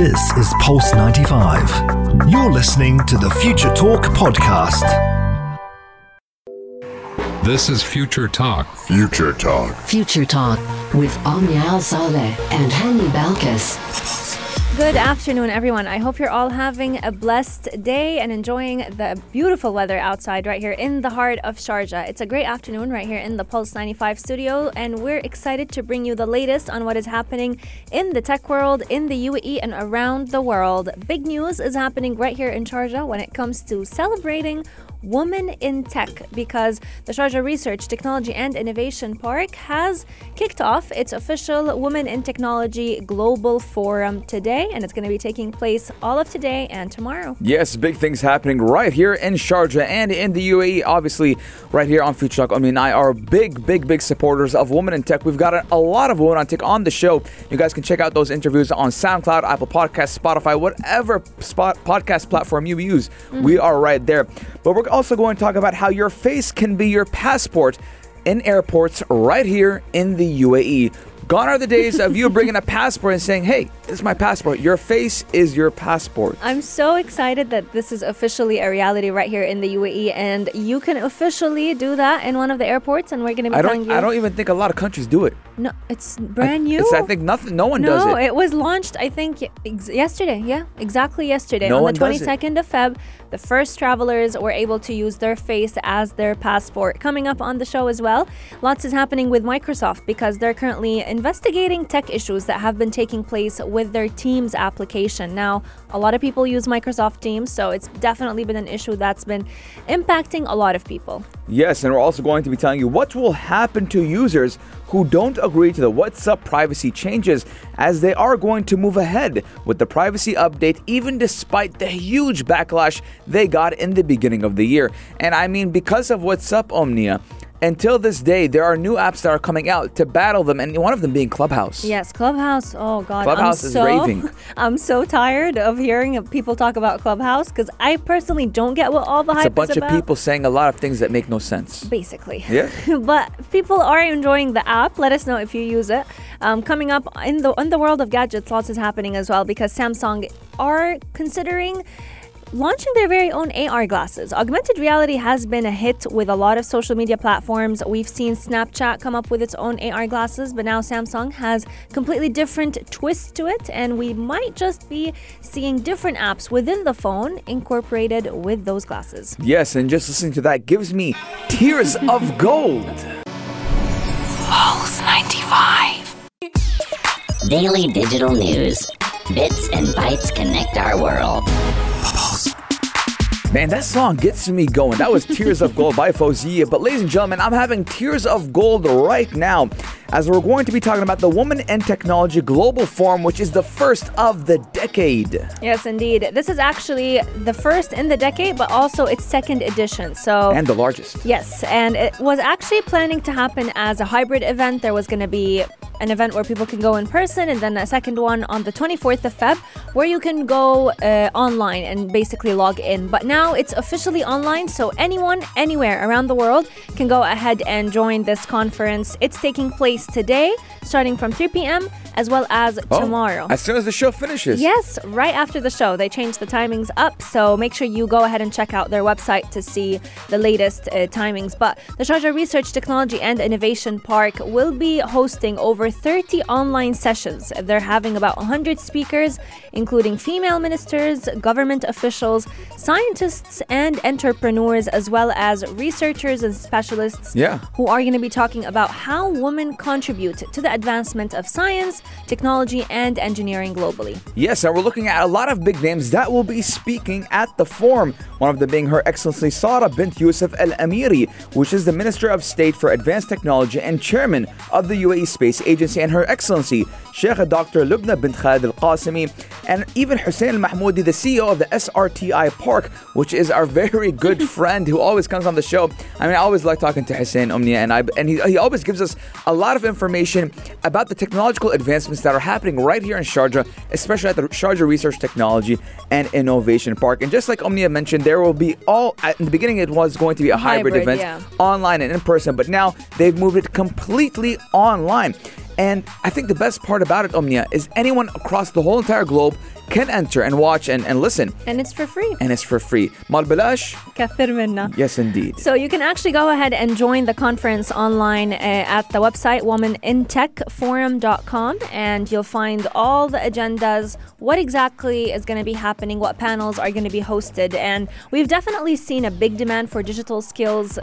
This is Pulse 95. You're listening to the Future Talk podcast. This is Future Talk. Future Talk. Future Talk with Omnia Al Saleh and Hani Balkis. Good afternoon, everyone. I hope you're all having a blessed day and enjoying the beautiful weather outside right here in the heart of Sharjah. It's a great afternoon right here in the Pulse 95 studio, and we're excited to bring you the latest on what is happening in the tech world, in the UAE, and around the world. Big news is happening right here in Sharjah when it comes to celebrating Women in Tech because the Sharjah Research, Technology and Innovation Park has kicked off its official Women in Technology Global Forum today, and it's going to be taking place all of today and tomorrow. Yes, big things happening right here in Sharjah and in the UAE. Obviously, right here on Future Talk, I mean, I are big, big, big supporters of Women in Tech. We've got a, a lot of women on tech on the show. You guys can check out those interviews on SoundCloud, Apple Podcasts, Spotify, whatever spot podcast platform you use. Mm-hmm. We are right there. But we're also going to talk about how your face can be your passport in airports right here in the UAE. Gone are the days of you bringing a passport and saying, hey, this is my passport. Your face is your passport. I'm so excited that this is officially a reality right here in the UAE, and you can officially do that in one of the airports, and we're going to be I telling don't, you. I don't even think a lot of countries do it. No, it's brand I, new. It's, I think nothing. No one no, does it. No, it was launched. I think ex- yesterday. Yeah, exactly yesterday No on one the does it. 22nd of Feb. The first travelers were able to use their face as their passport. Coming up on the show as well, lots is happening with Microsoft because they're currently investigating tech issues that have been taking place with their Teams application. Now, a lot of people use Microsoft Teams, so it's definitely been an issue that's been impacting a lot of people. Yes, and we're also going to be telling you what will happen to users who don't agree to the WhatsApp privacy changes as they are going to move ahead with the privacy update even despite the huge backlash they got in the beginning of the year. And I mean because of WhatsApp Omnia, until this day, there are new apps that are coming out to battle them, and one of them being Clubhouse. Yes, Clubhouse. Oh God, Clubhouse I'm is so, raving. I'm so tired of hearing people talk about Clubhouse because I personally don't get what all the It's hype It's a bunch is of people saying a lot of things that make no sense. Basically. Yeah. but people are enjoying the app. Let us know if you use it. Um, coming up in the in the world of gadgets, lots is happening as well because Samsung are considering launching their very own AR glasses. Augmented reality has been a hit with a lot of social media platforms. We've seen Snapchat come up with its own AR glasses, but now Samsung has completely different twist to it, and we might just be seeing different apps within the phone incorporated with those glasses. Yes, and just listening to that gives me tears of gold. Pulse 95. Daily digital news. Bits and bytes connect our world. Man, that song gets me going. That was Tears of Gold by Faouzia. But ladies and gentlemen, I'm having Tears of Gold right now as we're going to be talking about the Woman in Technology Global Forum, which is the first of the decade. Yes, indeed. This is actually the first in the decade, but also its second edition. So And the largest. Yes, and it was actually planning to happen as a hybrid event. There was going to be an event where people can go in person, and then a second one on the 24th of Feb, where you can go uh, online and basically log in. But now it's officially online, so anyone, anywhere around the world can go ahead and join this conference. It's taking place today, starting from 3 p.m., as well as Oh, tomorrow. As soon as the show finishes. Yes, right after the show. They changed the timings up, so make sure you go ahead and check out their website to see the latest uh, timings. But the Sharjah Research, Technology and Innovation Park will be hosting over 30 online sessions. They're having about 100 speakers, including female ministers, government officials, scientists, and entrepreneurs, as well as researchers and specialists Yeah. who are going to be talking about how women contribute to the advancement of science, technology, and engineering globally. Yes, and we're looking at a lot of big names that will be speaking at the forum. One of them being Her Excellency Sara bint Yusuf Al Amiri, which is the Minister of State for Advanced Technology and Chairman of the UAE Space Agency, and Her Excellency Sheikh Dr. Lubna bint Khalid Al Qasimi, and even Hussein Al Mahmoudi, the CEO of the SRTI Park, which is our very good friend who always comes on the show. I mean, I always like talking to Hussein Omnia, and I and he, he always gives us a lot of information about the technological advancements that are happening right here in Sharjah, especially at the Sharjah Research Technology and Innovation Park. And just like Omnia mentioned, there will be all at, in the beginning it was going to be a hybrid, Hybrid, event, yeah. online and in person, but now they've moved it completely online. And I think the best part about it, Omnia, is anyone across the whole entire globe can enter and watch and, and listen. And it's for free. And it's for free. Mal bilash. Yes, indeed. So you can actually go ahead and join the conference online eh, at the website womanintechforum.com and you'll find all the agendas, what exactly is going to be happening, what panels are going to be hosted. And we've definitely seen a big demand for digital skills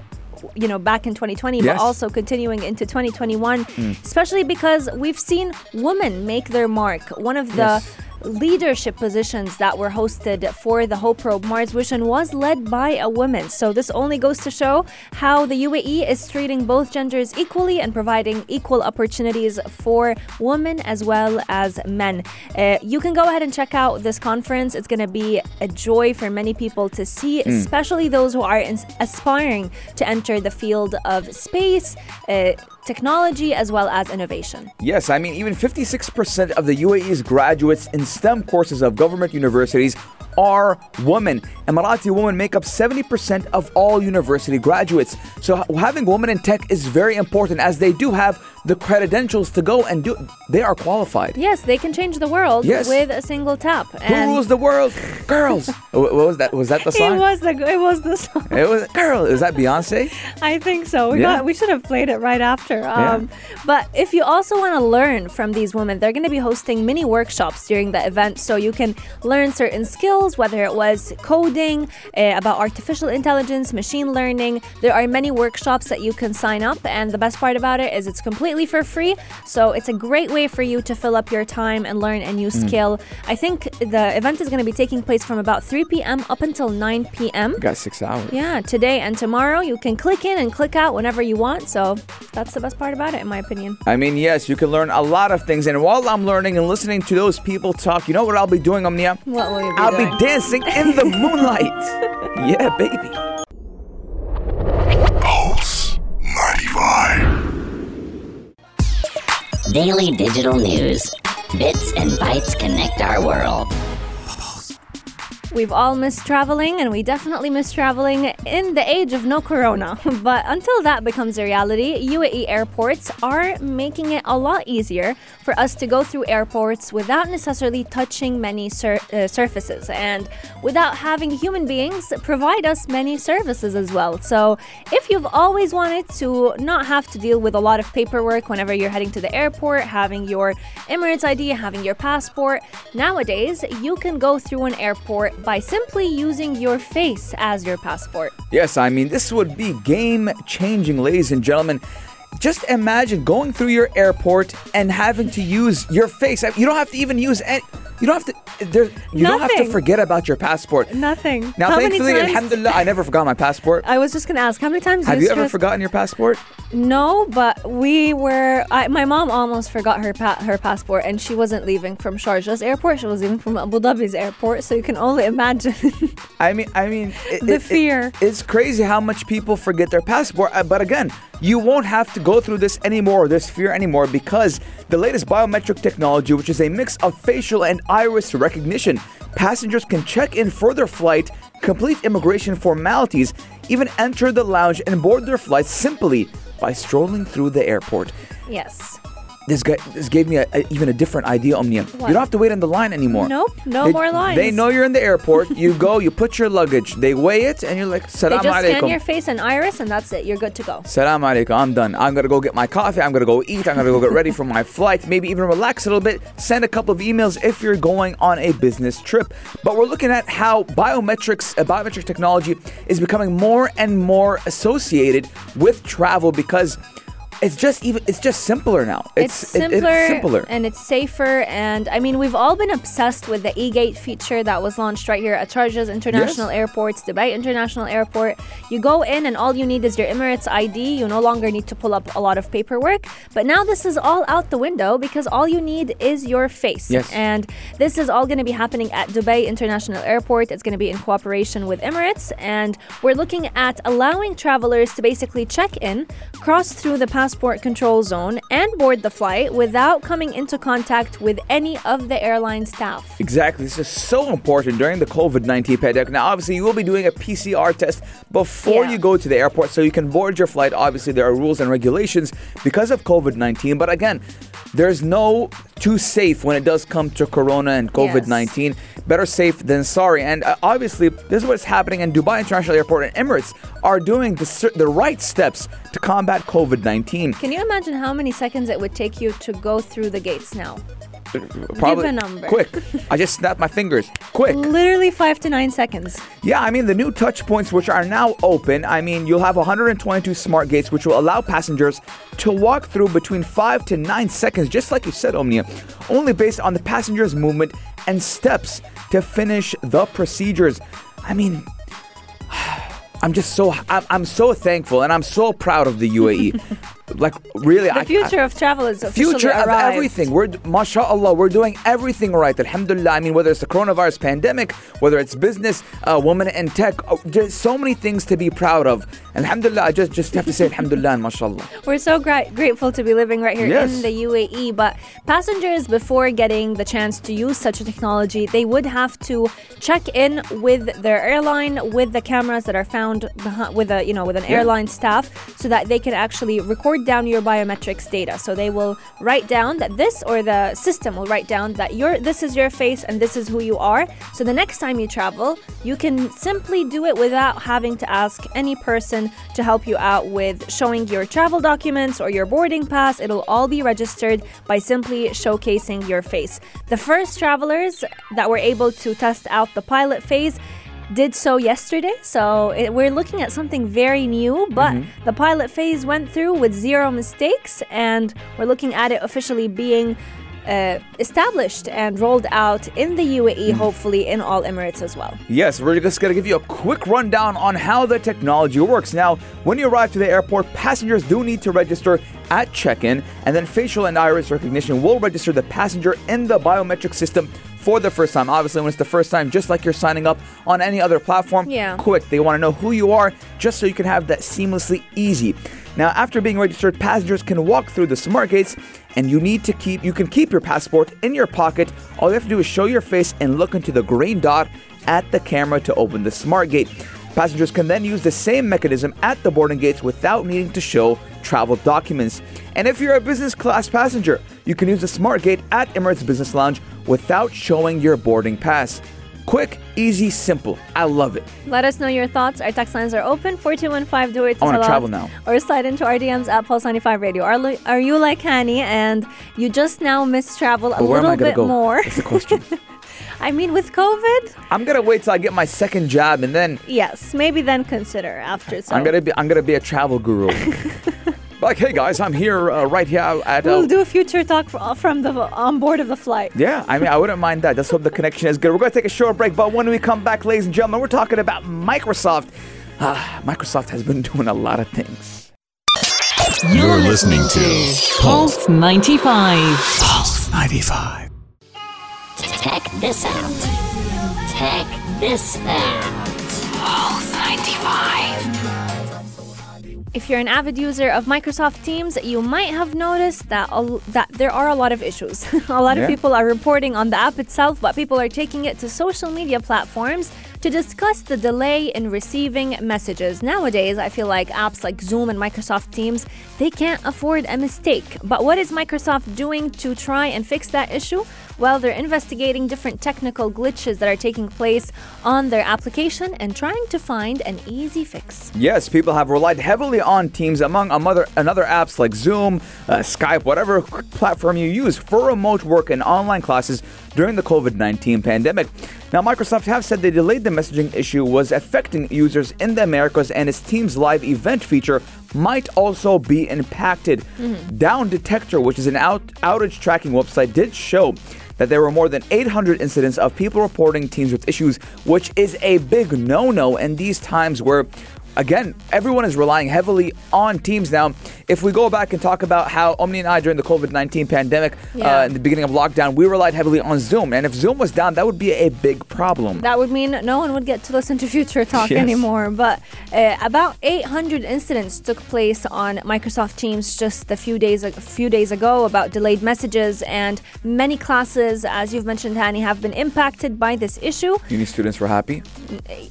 you know back in 2020 Yes. but also continuing into 2021 hmm. especially because we've seen women make their mark one of the Yes. Leadership positions that were hosted for the Hope Probe Mars mission was led by a woman. So this only goes to show how the UAE is treating both genders equally and providing equal opportunities for women as well as men. Uh, you can go ahead and check out this conference. It's going to be a joy for many people to see, especially those who are ins- aspiring to enter the field of space. Uh, technology as well as innovation. Yes, I mean, even 56% of the UAE's graduates in STEM courses of government universities are women. Emirati women make up 70% of all university graduates. So having women in tech is very important as they do have the credentials to go and do they are qualified. Yes, they can change the world Yes. with a single tap. Who rules the world? Girls. What was that? Was that the song? It was the it was the song. It was girl. Is that Beyonce? I think so. We Yeah. got we should have played it right after. Um, But if you also want to learn from these women, they're going to be hosting mini workshops during the event, so you can learn certain skills, whether it was coding, uh, about artificial intelligence, machine learning. There are many workshops that you can sign up, and the best part about it is it's completely for free. So it's a great way for you to fill up your time and learn a new mm. skill. I think the event is going to be taking place from about 3 p.m. up until 9 p.m. You Got six hours. Yeah, today and tomorrow you can click in and click out whenever you want. So that's the best part about it, in my opinion. I mean, yes, you can learn a lot of things. And while I'm learning and listening to those people talk, you know what I'll be doing, Omnia? What will you be I'll doing? be dancing in the moonlight. yeah, baby. Daily digital news. Bits and bytes connect our world. We've all missed traveling, and we definitely miss traveling in the age of no corona. But until that becomes a reality, UAE airports are making it a lot easier for us to go through airports without necessarily touching many sur- uh, surfaces and without having human beings provide us many services as well. So, if you've always wanted to not have to deal with a lot of paperwork whenever you're heading to the airport, having your Emirates ID, having your passport, nowadays you can go through an airport by simply using your face as your passport. Yes, I mean, this would be game changing, ladies and gentlemen. Just imagine going through your airport and having to use your face. You don't have to even use any. You don't have to. There, you don't have to forget about your passport. Nothing. Now, How thankfully, alhamdulillah, I never forgot my passport. I was just gonna ask, how many times Have you ever forgotten your passport? No, but we were. I, my mom almost forgot her pa- her passport, and she wasn't leaving from Sharjah's airport. She was leaving from Abu Dhabi's airport. So you can only imagine. I mean, I mean, it, The it- it- fear. it's crazy how much people forget their passport. Uh, But again, you won't have to go through this anymore, this fear anymore, because the latest biometric technology, which is a mix of facial and iris recognition, passengers can check in for their flight, complete immigration formalities, even enter the lounge and board their flight simply by strolling through the airport. yes. This guy, this gave me a, a- even a different idea, Omnia. You don't have to wait in the line anymore. Nope, no They- more lines. They know you're in the airport. You go, you put your luggage, they weigh it, and you're like, They Salam just scan your face and iris, and that's it. You're good to go. Salam alaikum, I'm done. I'm gonna go get my coffee, I'm gonna go eat, I'm gonna go get ready for my flight, maybe even relax a little bit, send a couple of emails if you're going on a business trip. But we're looking at how biometrics, uh, biometric technology is becoming more and more associated with travel because it's just even it's just simpler now. It's, it- simpler, it's simpler. and it's safer. And I mean, we've all been obsessed with the e-gate feature that was launched right here at Sharjah's International Airports, Dubai International Airport. You go in, and all you need is your Emirates ID. You no longer need to pull up a lot of paperwork. But now this is all out the window because all you need is your face. Yes. And this is all going to be happening at Dubai International Airport. It's going to be in cooperation with Emirates, and we're looking at allowing travelers to basically check in, cross through the passport control zone, and board the flight without coming into contact with any of the airline staff. Exactly. This is so important during the COVID 19 pandemic. Now, obviously, you will be doing a PCR test before Yeah. you go to the airport so you can board your flight. Obviously, there are rules and regulations because of COVID 19. But again, there's no too safe when it does come to Corona and COVID 19. Better safe than sorry. And uh, obviously, this is what's happening in Dubai International Airport and Emirates are doing the, the right steps to combat COVID 19. Can you imagine how many seconds it would take you to go through the gates now? Probably a number. quick. I just snapped my fingers. Quick. Literally five to nine seconds. Yeah, I mean, the new touch points, which are now open, I mean, you'll have 122 smart gates, which will allow passengers to walk through between five to nine seconds, just like you said, Omnia, only based on the passenger's movement and steps to finish the procedures. I mean, I'm just so I'm so thankful and I'm so proud of the UAE. like really, The I, future of travel is future of arrived. everything. We're mashallah, we're doing everything right. Alhamdulillah. I mean, whether it's the coronavirus pandemic, whether it's business, uh, women in tech, oh, there's so many things to be proud of. Alhamdulillah. I just just have to say Alhamdulillah and mashallah. We're so gra- grateful to be living right here Yes. in the UAE. But passengers, before getting the chance to use such a technology, they would have to check in with their airline with the cameras that are found behind, with a you know with an Yeah. airline staff, so that they can actually record down your biometrics data. So they will write down that this or the system will write down that your this is your face and this is who you are. So the next time you travel, you can simply do it without having to ask any person to help you out with showing your travel documents or your boarding pass. It'll all be registered by simply showcasing your face. The first travelers that were able to test out the pilot phase did so yesterday. So it, we're looking at something very new, but the pilot phase went through with zero mistakes, and we're looking at it officially being. Uh, established and rolled out in the UAE, hopefully in all Emirates as well. Yes, we're just going to give you a quick rundown on how the technology works. Now, when you arrive to the airport, passengers do need to register at check in, and then facial and iris recognition will register the passenger in the biometric system for the first time. Obviously, when it's the first time, just like you're signing up on any other platform, Yeah. quick. They want to know who you are just so you can have that seamlessly easy. Now, after being registered, passengers can walk through the smart gates and you need to keep you can keep your passport in your pocket. All you have to do is show your face and look into the green dot at the camera to open the smart gate. Passengers can then use the same mechanism at the boarding gates without needing to show travel documents. And if you're a business class passenger, you can use the smart gate at Emirates Business Lounge without showing your boarding pass. Quick, easy, simple. I love it. Let us know your thoughts. Our text lines are open 4215 do it to I wanna travel now. Or slide into our DMs at Pulse 95 Radio. Are, li- are you like Hani and you just now miss travel a But where am little I gonna bit go? more? That's the question. I mean, with COVID, I'm gonna wait till I get my second job and then yes, maybe then consider after. So I'm gonna be I'm gonna be a travel guru. like, hey guys, I'm here uh, right here at. Uh, we'll do a future talk fr- from the on board of the flight. yeah, I mean, I wouldn't mind that. Let's hope the connection is good. We're gonna take a short break, but when we come back, ladies and gentlemen, we're talking about Microsoft. Ah, Microsoft has been doing a lot of things. You're listening to Pulse 95. Pulse 95. Check this out. Check this out. Pulse 95. If you're an avid user of Microsoft Teams, you might have noticed that a, that there are a lot of issues. a lot Yeah. of people are reporting on the app itself, but people are taking it to social media platforms to discuss the delay in receiving messages. Nowadays, I feel like apps like Zoom and Microsoft Teams, they can't afford a mistake. But what is Microsoft doing to try and fix that issue? Well, they're investigating different technical glitches that are taking place on their application and trying to find an easy fix. Yes, people have relied heavily on Teams among other, and other apps like Zoom, uh, Skype, whatever platform you use for remote work and online classes during the COVID 19 pandemic. Now, Microsoft have said they delayed the messaging issue was affecting users in the Americas, and its Teams Live event feature might also be impacted. Down Detector, which is an out- outage tracking website, did show that there were more than 800 incidents of people reporting teams with issues, which is a big no no in these times where again, everyone is relying heavily on Teams now. If we go back and talk about how Omni and I during the COVID 19 pandemic, Yeah. uh, in the beginning of lockdown, we relied heavily on Zoom. And if Zoom was down, that would be a big problem. That would mean no one would get to listen to Future Talk Yes. anymore. But uh, about 800 incidents took place on Microsoft Teams just a few days a few days ago about delayed messages, and many classes, as you've mentioned, Hani, have been impacted by this issue. Uni students were happy.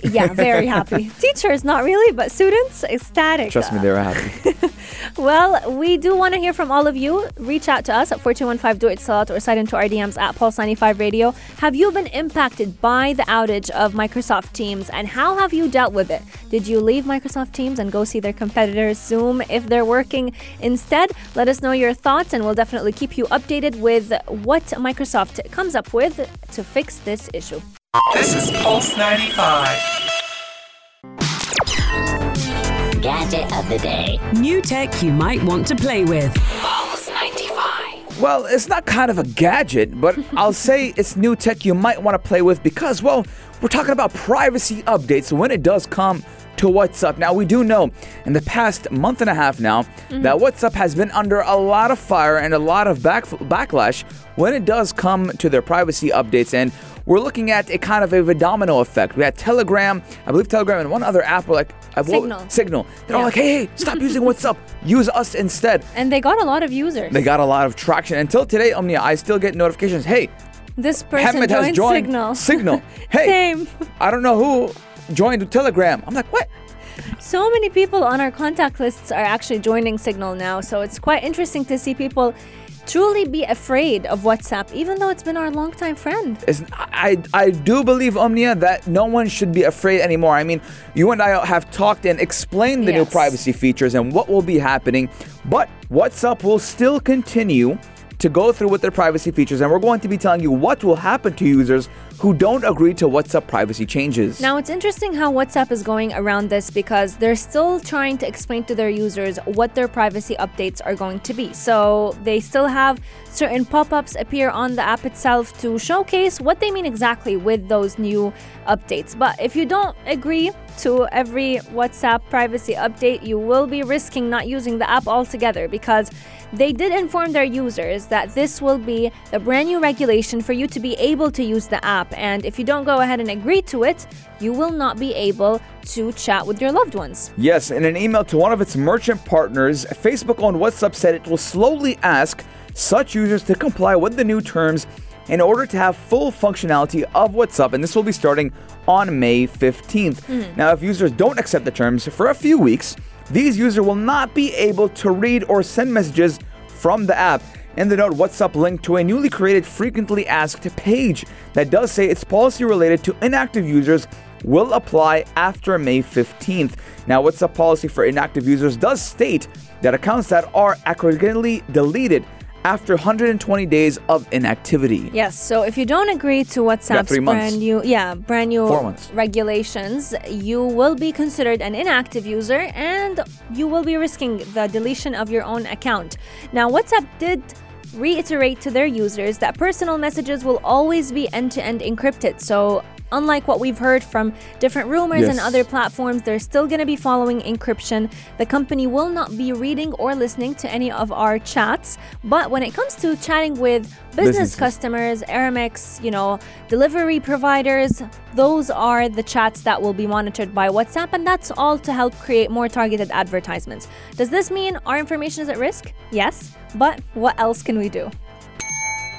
Yeah, very happy. Teachers, not really, but students, ecstatic. Trust me, they were happy. Well, we do want to hear from all of you. Reach out to us at 4215 Do It or slide into our DMs at Pulse 95 Radio. Have you been impacted by the outage of Microsoft Teams and how have you dealt with it? Did you leave Microsoft Teams and go see their competitors Zoom if they're working instead? Let us know your thoughts and we'll definitely keep you updated with what Microsoft comes up with to fix this issue. This is Pulse 95. Gadget of the day. New tech you might want to play with. Pulse 95. Well, it's not kind of a gadget, but I'll say it's new tech you might want to play with because, well, we're talking about privacy updates when it does come to WhatsApp. Now, we do know in the past month and a half now mm-hmm. that WhatsApp has been under a lot of fire and a lot of back- backlash when it does come to their privacy updates. And we're looking at a kind of a domino effect. We had Telegram, I believe Telegram, and one other app were like, uh, what- Signal. Signal. They're all like, hey, hey, stop using WhatsApp. Use us instead. And they got a lot of users. They got a lot of traction. Until today, Omnia, I still get notifications. Hey, this person joined, has joined Signal. Signal. Hey, Same. I don't know who joined Telegram. I'm like, what? So many people on our contact lists are actually joining Signal now, so it's quite interesting to see people truly be afraid of WhatsApp, even though it's been our longtime friend. It's, I, I do believe, Omnia, that no one should be afraid anymore. I mean, you and I have talked and explained the new privacy features and what will be happening, but WhatsApp will still continue to go through with their privacy features, and we're going to be telling you what will happen to users who don't agree to WhatsApp privacy changes. Now, it's interesting how WhatsApp is going around this because they're still trying to explain to their users what their privacy updates are going to be. So, they still have certain pop ups appear on the app itself to showcase what they mean exactly with those new updates. But if you don't agree to every WhatsApp privacy update, you will be risking not using the app altogether because they did inform their users that this will be the brand new regulation for you to be able to use the app. And if you don't go ahead and agree to it, you will not be able to chat with your loved ones. Yes, in an email to one of its merchant partners, Facebook owned WhatsApp said it will slowly ask such users to comply with the new terms in order to have full functionality of WhatsApp, and this will be starting on May 15th. Hmm. Now, if users don't accept the terms for a few weeks, these users will not be able to read or send messages from the app. In the note, WhatsApp linked to a newly created frequently asked page that does say its policy related to inactive users will apply after May 15th. Now, WhatsApp policy for inactive users does state that accounts that are accidentally deleted after 120 days of inactivity. Yes, so if you don't agree to WhatsApp's months. brand new, yeah, brand new regulations, you will be considered an inactive user and you will be risking the deletion of your own account. Now, WhatsApp did reiterate to their users that personal messages will always be end-to-end encrypted. So Unlike what we've heard from different rumors and other platforms, they're still going to be following encryption. The company will not be reading or listening to any of our chats. But when it comes to chatting with business Businesses. customers, Aramex, you know, delivery providers, those are the chats that will be monitored by WhatsApp, and that's all to help create more targeted advertisements. Does this mean our information is at risk? Yes. But what else can we do?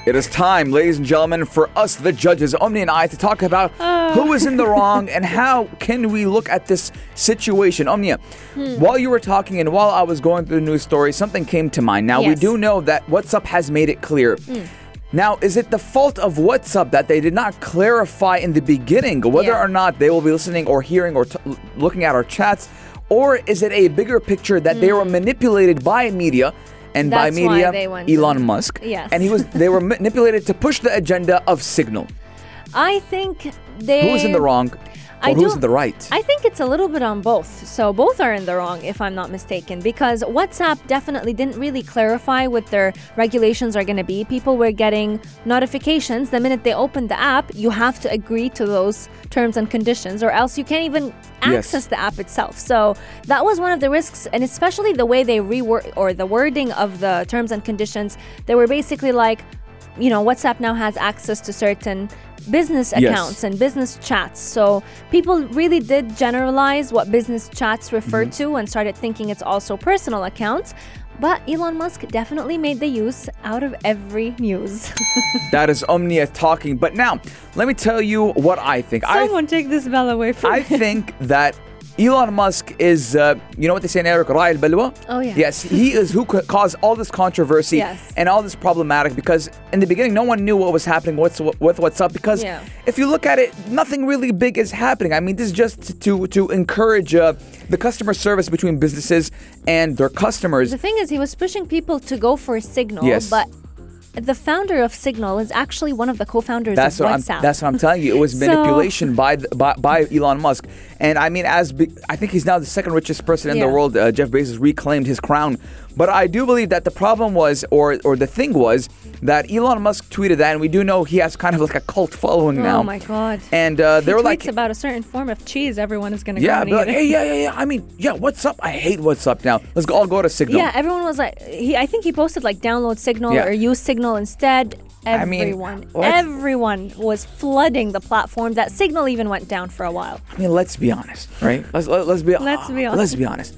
It is time, ladies and gentlemen, for us, the judges, Omni and I, to talk about oh. who is in the wrong and how can we look at this situation. Omnia, hmm. while you were talking and while I was going through the news story, something came to mind. Now, we do know that WhatsApp has made it clear. Hmm. Now, is it the fault of WhatsApp that they did not clarify in the beginning whether Yeah. or not they will be listening or hearing or t- looking at our chats? Or is it a bigger picture that they hmm. were manipulated by media? And by That's why media, Elon Musk. Yes. And he was they were manipulated to push the agenda of Signal. I think they. Who is in the wrong or I who's do- in the right? I think it's a little bit on both. So both are in the wrong, if I'm not mistaken, because WhatsApp definitely didn't really clarify what their regulations are going to be. People were getting notifications the minute they opened the app. You have to agree to those terms and conditions, or else you can't even Yes. access the app itself. So that was one of the risks, and especially the way they reword or the wording of the terms and conditions. They were basically like, you know, WhatsApp now has access to certain business Yes. accounts and business chats. So people really did generalize what business chats refer Mm-hmm. to and started thinking it's also personal accounts. But Elon Musk definitely made the use out of every news. that is Omnia talking. But now, let me tell you what I think. I Someone take this bell away from I think that Elon Musk is, uh, you know what they say in Arabic, Ra'i al-Balwa? Oh, yeah. Yes, he is who caused all this controversy Yes. and all this problematic because in the beginning, no one knew what was happening what's, with what's up because Yeah. if you look at it, nothing really big is happening. I mean, this is just to, to encourage uh, the customer service between businesses and their customers. The thing is, he was pushing people to go for a Signal, Yes. but the founder of Signal is actually one of the co-founders That's of what I'm. WhatsApp. That's what I'm telling you. It was So- manipulation by, the, by by Elon Musk, and I mean, as be, I think he's now the second richest person in the world. Uh, Jeff Bezos reclaimed his crown, but I do believe that the problem was, or or the thing was, that Elon Musk tweeted that, and we do know he has kind of like a cult following Oh now. Oh my God. And uh, they were like tweets about a certain form of cheese. Everyone is going to yeah, like, hey, yeah, yeah, yeah. I mean, yeah, what's up? I hate what's up now. Let's go, all go to Signal. Yeah, everyone was like, he. I think he posted like download Signal Yeah. or use Signal instead. I mean, Everyone, was flooding the platform. That Signal even went down for a while. I mean, let's be honest, right? Let's let, let's be Let's be Let's be honest.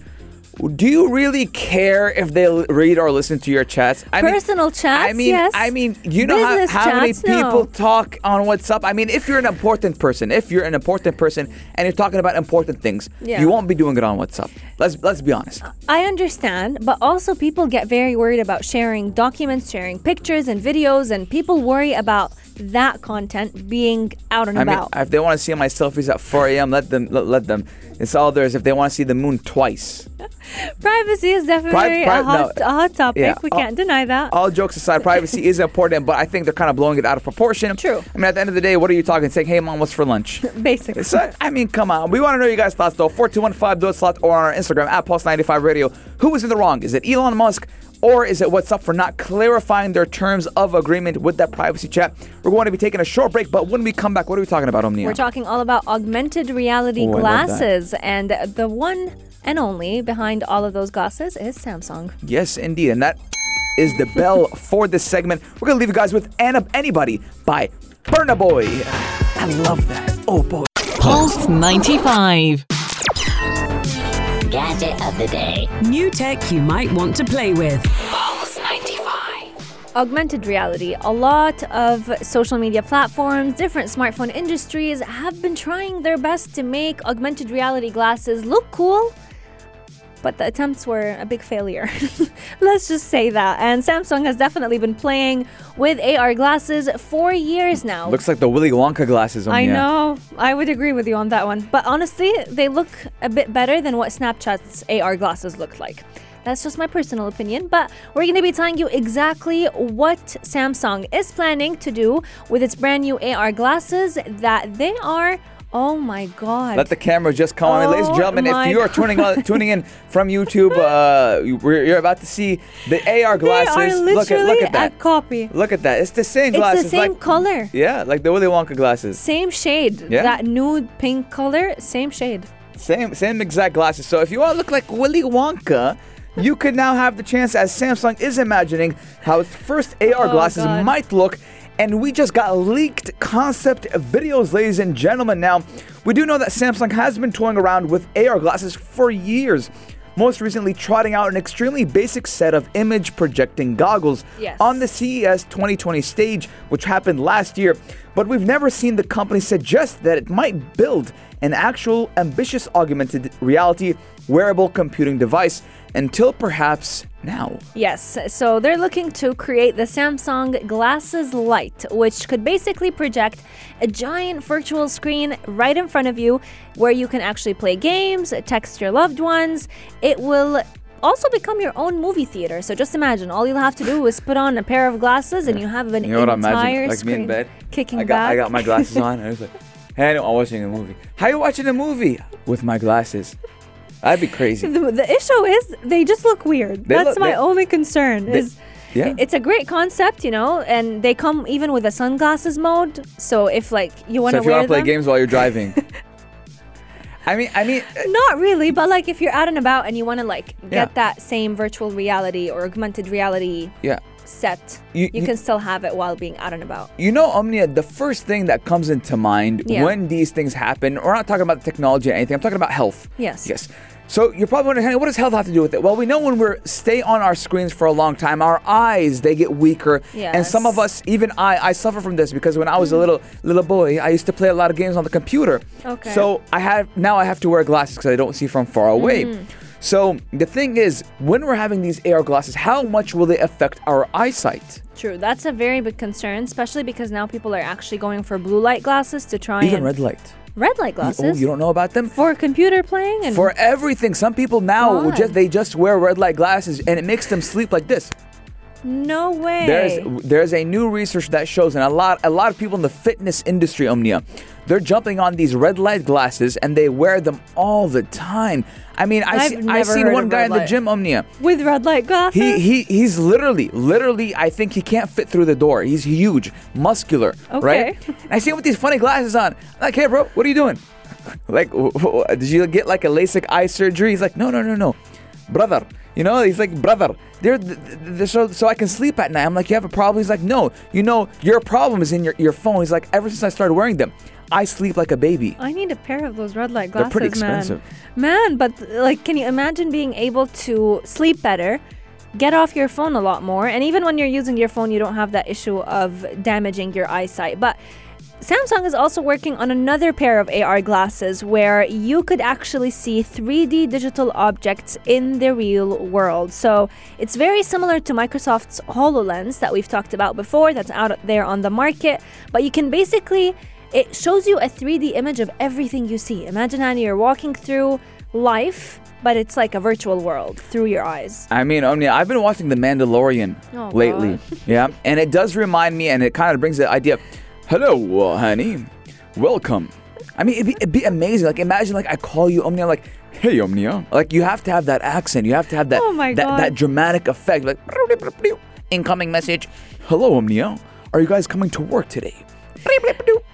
Do you really care if they read or listen to your chats? I Personal mean, chats, I mean, yes. I mean, you know how, Business how many chats, people no. talk on WhatsApp. I mean, if you're an important person, if you're an important person and you're talking about important things, Yeah. you won't be doing it on WhatsApp. Let's let's be honest. I understand, but also people get very worried about sharing documents, sharing pictures and videos, and people worry about that content being out and I mean, about. if they want to see my selfies at 4 a.m., let them let, let them. It's all theirs. If they want to see the moon twice. Privacy is definitely pri- a, hot, no. a hot topic. Yeah, We all- can't deny that. all jokes aside, privacy is important, but I think they're kind of blowing it out of proportion. True. I mean, at the end of the day, what are you talking? Saying, "Hey, mom, what's for lunch?" Basically. So, I mean, come on. We want to know your guys' thoughts though. Four two one five do it slot or on our Instagram at Pulse95 Radio. Who is in the wrong? Is it Elon Musk? Or is it what's up for not clarifying their terms of agreement with that privacy chat? We're going to be taking a short break, but when we come back, what are we talking about, Omnia? We're talking all about augmented reality Oh, I love that. glasses, and the one and only behind all of those glasses is Samsung. Yes, indeed. And that is the bell for this segment. We're going to leave you guys with Anna- Anybody by Burna Boy. I love that. Oh, boy. Pulse 95. Gadget of the day. New tech you might want to play with. Pulse 95. Augmented reality. A lot of social media platforms, different smartphone industries have been trying their best to make augmented reality glasses look cool. But the attempts were a big failure. Let's just say that. And Samsung has definitely been playing with AR glasses for years now. Looks like the Willy Wonka glasses on I know. I would agree with you on that one. But honestly, they look a bit better than what Snapchat's AR glasses look like. That's just my personal opinion, but we're going to be telling you exactly what Samsung is planning to do with its brand new AR glasses that they are Oh my god. Let the camera just come on. Ladies and Oh gentlemen, if you are tuning on, tuning in from YouTube, uh, you- we're, about to see the AR they glasses. are look at literally look at that. a copy. Look at that. It's the same glasses. It's the same like, color. Yeah, like the Willy Wonka glasses. Same shade. Yeah. That nude pink color, same shade. Same same exact glasses. So if you want to look like Willy Wonka, you could now have the chance, as Samsung is imagining, how its first AR Oh, glasses God. might look. And we just got leaked concept videos, ladies and gentlemen. Now, we do know that Samsung has been toying around with AR glasses for years. Most recently, trotting out an extremely basic set of image projecting goggles Yes. on the CES 2020 stage, which happened last year. But we've never seen the company suggest that it might build an actual ambitious augmented reality wearable computing device until perhaps now. Yes, so they're looking to create the Samsung Glasses Lite, which could basically project a giant virtual screen right in front of you where you can actually play games, text your loved ones. It will also become your own movie theater. So just imagine, all you'll have to do is put on a pair of glasses and you have an You know entire? Like me screen in bed. kicking I got, back. I got my glasses on. And I was like, hey, I'm watching a movie. How you watching a movie? With my glasses. That'd be crazy. the, the issue is they just look weird. They That's look- my they- only concern. is yeah. it's a great concept, you know, and they come even with a sunglasses mode. So if like you want So to if you want to play games while you're driving. I mean, I mean, uh, not really, but like if you're out and about and you want to like get Yeah. that same virtual reality or augmented reality yeah. set, You- you, you- can still have it while being out and about. You know, Omnia, the first thing that comes into mind Yeah. when these things happen, we're not talking about the technology or anything, I'm talking about health. Yes. Yes. So you're probably wondering, "Hani, what does health have to do with it? Well, we know when we're stay on our screens for a long time, our eyes they get weaker, and some of us, even I, I suffer from this because when I was a little little boy, I used to play a lot of games on the computer. Okay. So I have now I have to wear glasses because I don't see from far away. Mm. So the thing is, when we're having these AR glasses, how much will they affect our eyesight? True. That's a very big concern, especially because now people are actually going for blue light glasses to try and. Even and red light. Red light oh, glasses Oh, you don't know about them? for computer playing and For everything, some people now God. just they just wear red light glasses and it makes them sleep like this. No way. There's there's a new research that shows, and a lot a lot of people in the fitness industry, Omnia, they're jumping on these red light glasses and they wear them all the time. I mean, I I've see, I seen one guy in the gym, Omnia. with red light glasses. He he he's literally literally I think he can't fit through the door. He's huge, muscular, right? And I see him with these funny glasses on. I'm like, hey, bro, what are you doing? like, w- w- did you get like a LASIK eye surgery? He's like, no, no, no, no, brother. You know, he's like, brother, they're, they're so so I can sleep at night. I'm like, you have a problem? He's like, no, you know, your problem is in your your phone. He's like, ever since I started wearing them, I sleep like a baby. I need a pair of those red light glasses, They're pretty expensive. man. Man, but like, can you imagine being able to sleep better, get off your phone a lot more, and even when you're using your phone, you don't have that issue of damaging your eyesight. But Samsung is also working on another pair of AR glasses where you could actually see 3D digital objects in the real world. So it's very similar to Microsoft's HoloLens that we've talked about before, that's out there on the market. But you can basically, it shows you a 3D image of everything you see. Imagine how you're walking through life, but it's like a virtual world through your eyes. I mean, Omnia, I've been watching The Mandalorian Oh, lately. Yeah. And it does remind me, and it kind of brings the idea hello, Hani. Welcome. I mean, it'd be, it'd be amazing. Like, imagine, like, I call you Omnia, like, hey, Omnia. Like, you have to have that accent. You have to have that, Oh my that, that dramatic effect. Like, incoming message. Hello, Omnia. Are you guys coming to work today?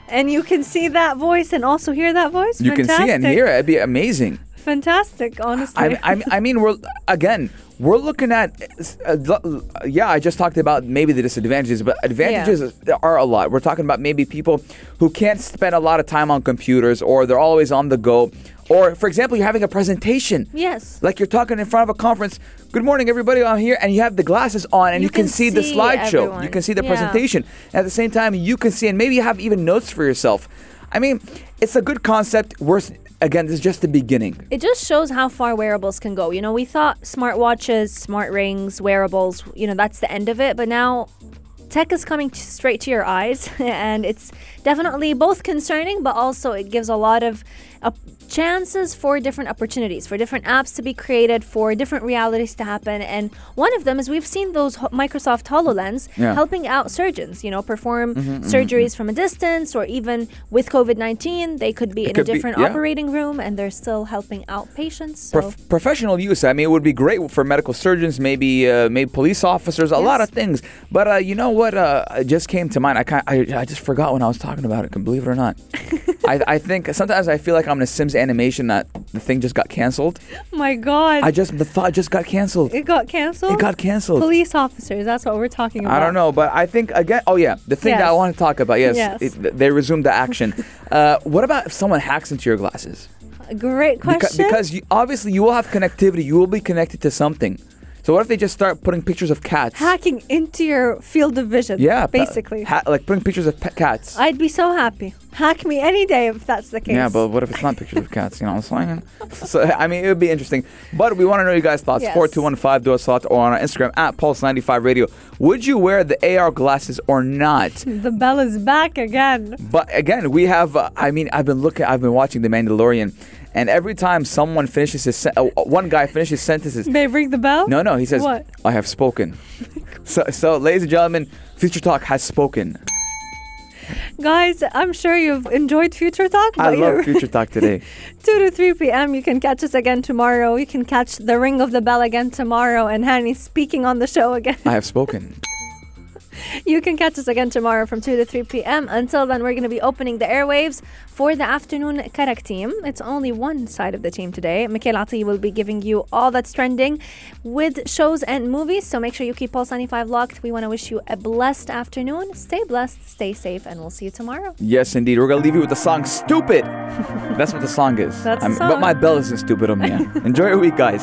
And you can see that voice and also hear that voice. You can see and Fantastic. hear it. It'd be amazing. Fantastic, honestly. I, I, I mean, we're again, we're looking at, uh, yeah. I just talked about maybe the disadvantages, but advantages are a lot. We're talking about maybe people who can't spend a lot of time on computers, or they're always on the go, or for example, you're having a presentation. Yes. Like you're talking in front of a conference. Good morning, everybody. I'm here, and you have the glasses on, and you, You can, can see, the slideshow. You can see the Yeah. presentation. At the same time, you can see, and maybe you have even notes for yourself. I mean, it's a good concept. We're again, this is just the beginning. It just shows how far wearables can go. You know, we thought smartwatches, smart rings, wearables, you know, that's the end of it. But now tech is coming t- straight to your eyes. And it's definitely both concerning, but also it gives a lot of uh, chances for different opportunities, for different apps to be created, for different realities to happen. And one of them is we've seen those Microsoft HoloLens Yeah. helping out surgeons, you know, perform Mm-hmm, surgeries from a distance, or even with COVID 19, they could be in a could be- different yeah. operating room and they're still helping out patients. So Prof- professional use. I mean, it would be great for medical surgeons, maybe uh, maybe police officers, a lot of things. But uh, you know what? Uh, just came to mind. I, I I just forgot when I was talking about it. Can believe it or not. I, I think sometimes I feel like I'm in a Sims animation that the thing just got canceled. My God. I just the thought just got canceled. it got canceled? It got canceled. Police officers, that's what we're talking about. I don't know, but I think again. Oh yeah, the thing that I want to talk about. Yes, Yes. it- they resumed the action. uh, what about if someone hacks into your glasses? Great question. because you, obviously you will have connectivity. You will be connected to something. So what if they just start putting pictures of cats? hacking into your field of vision. yeah, basically. ha- like putting pictures of pet cats. I'd be so happy. Hack me any day if that's the case. yeah, but what if it's not pictures of cats? You know what I'm saying? So I mean, it would be interesting. But we want to know your guys' thoughts. Four two one five do a slot or on our Instagram at Pulse ninety five Radio. Would you wear the AR glasses or not? the bell is back again. But again, we have. Uh, I mean, I've been looking. I've been watching The Mandalorian, and every time someone finishes his, sen- uh, one guy finishes sentences. May ring the bell? No, no, he says, What? I have spoken. so, so, ladies and gentlemen, Future Talk has spoken. Guys, I'm sure you've enjoyed Future Talk. I love Future Talk today. 2 to 3 p.m. You can catch us again tomorrow. You can catch the ring of the bell again tomorrow and Hani speaking on the show again. I have spoken. You can catch us again tomorrow from 2 to 3 p.m. Until then, we're going to be opening the airwaves for the afternoon Karak team. It's only one side of the team today. Mikhail Ati will be giving you all that's trending with shows and movies. So make sure you keep Pulse 95 locked. We want to wish you a blessed afternoon. Stay blessed, stay safe, and we'll see you tomorrow. Yes, indeed. We're gonna leave you with the song "Stupid." That's what the song is. That's I'm- But my bell isn't stupid on me. Enjoy your week, guys.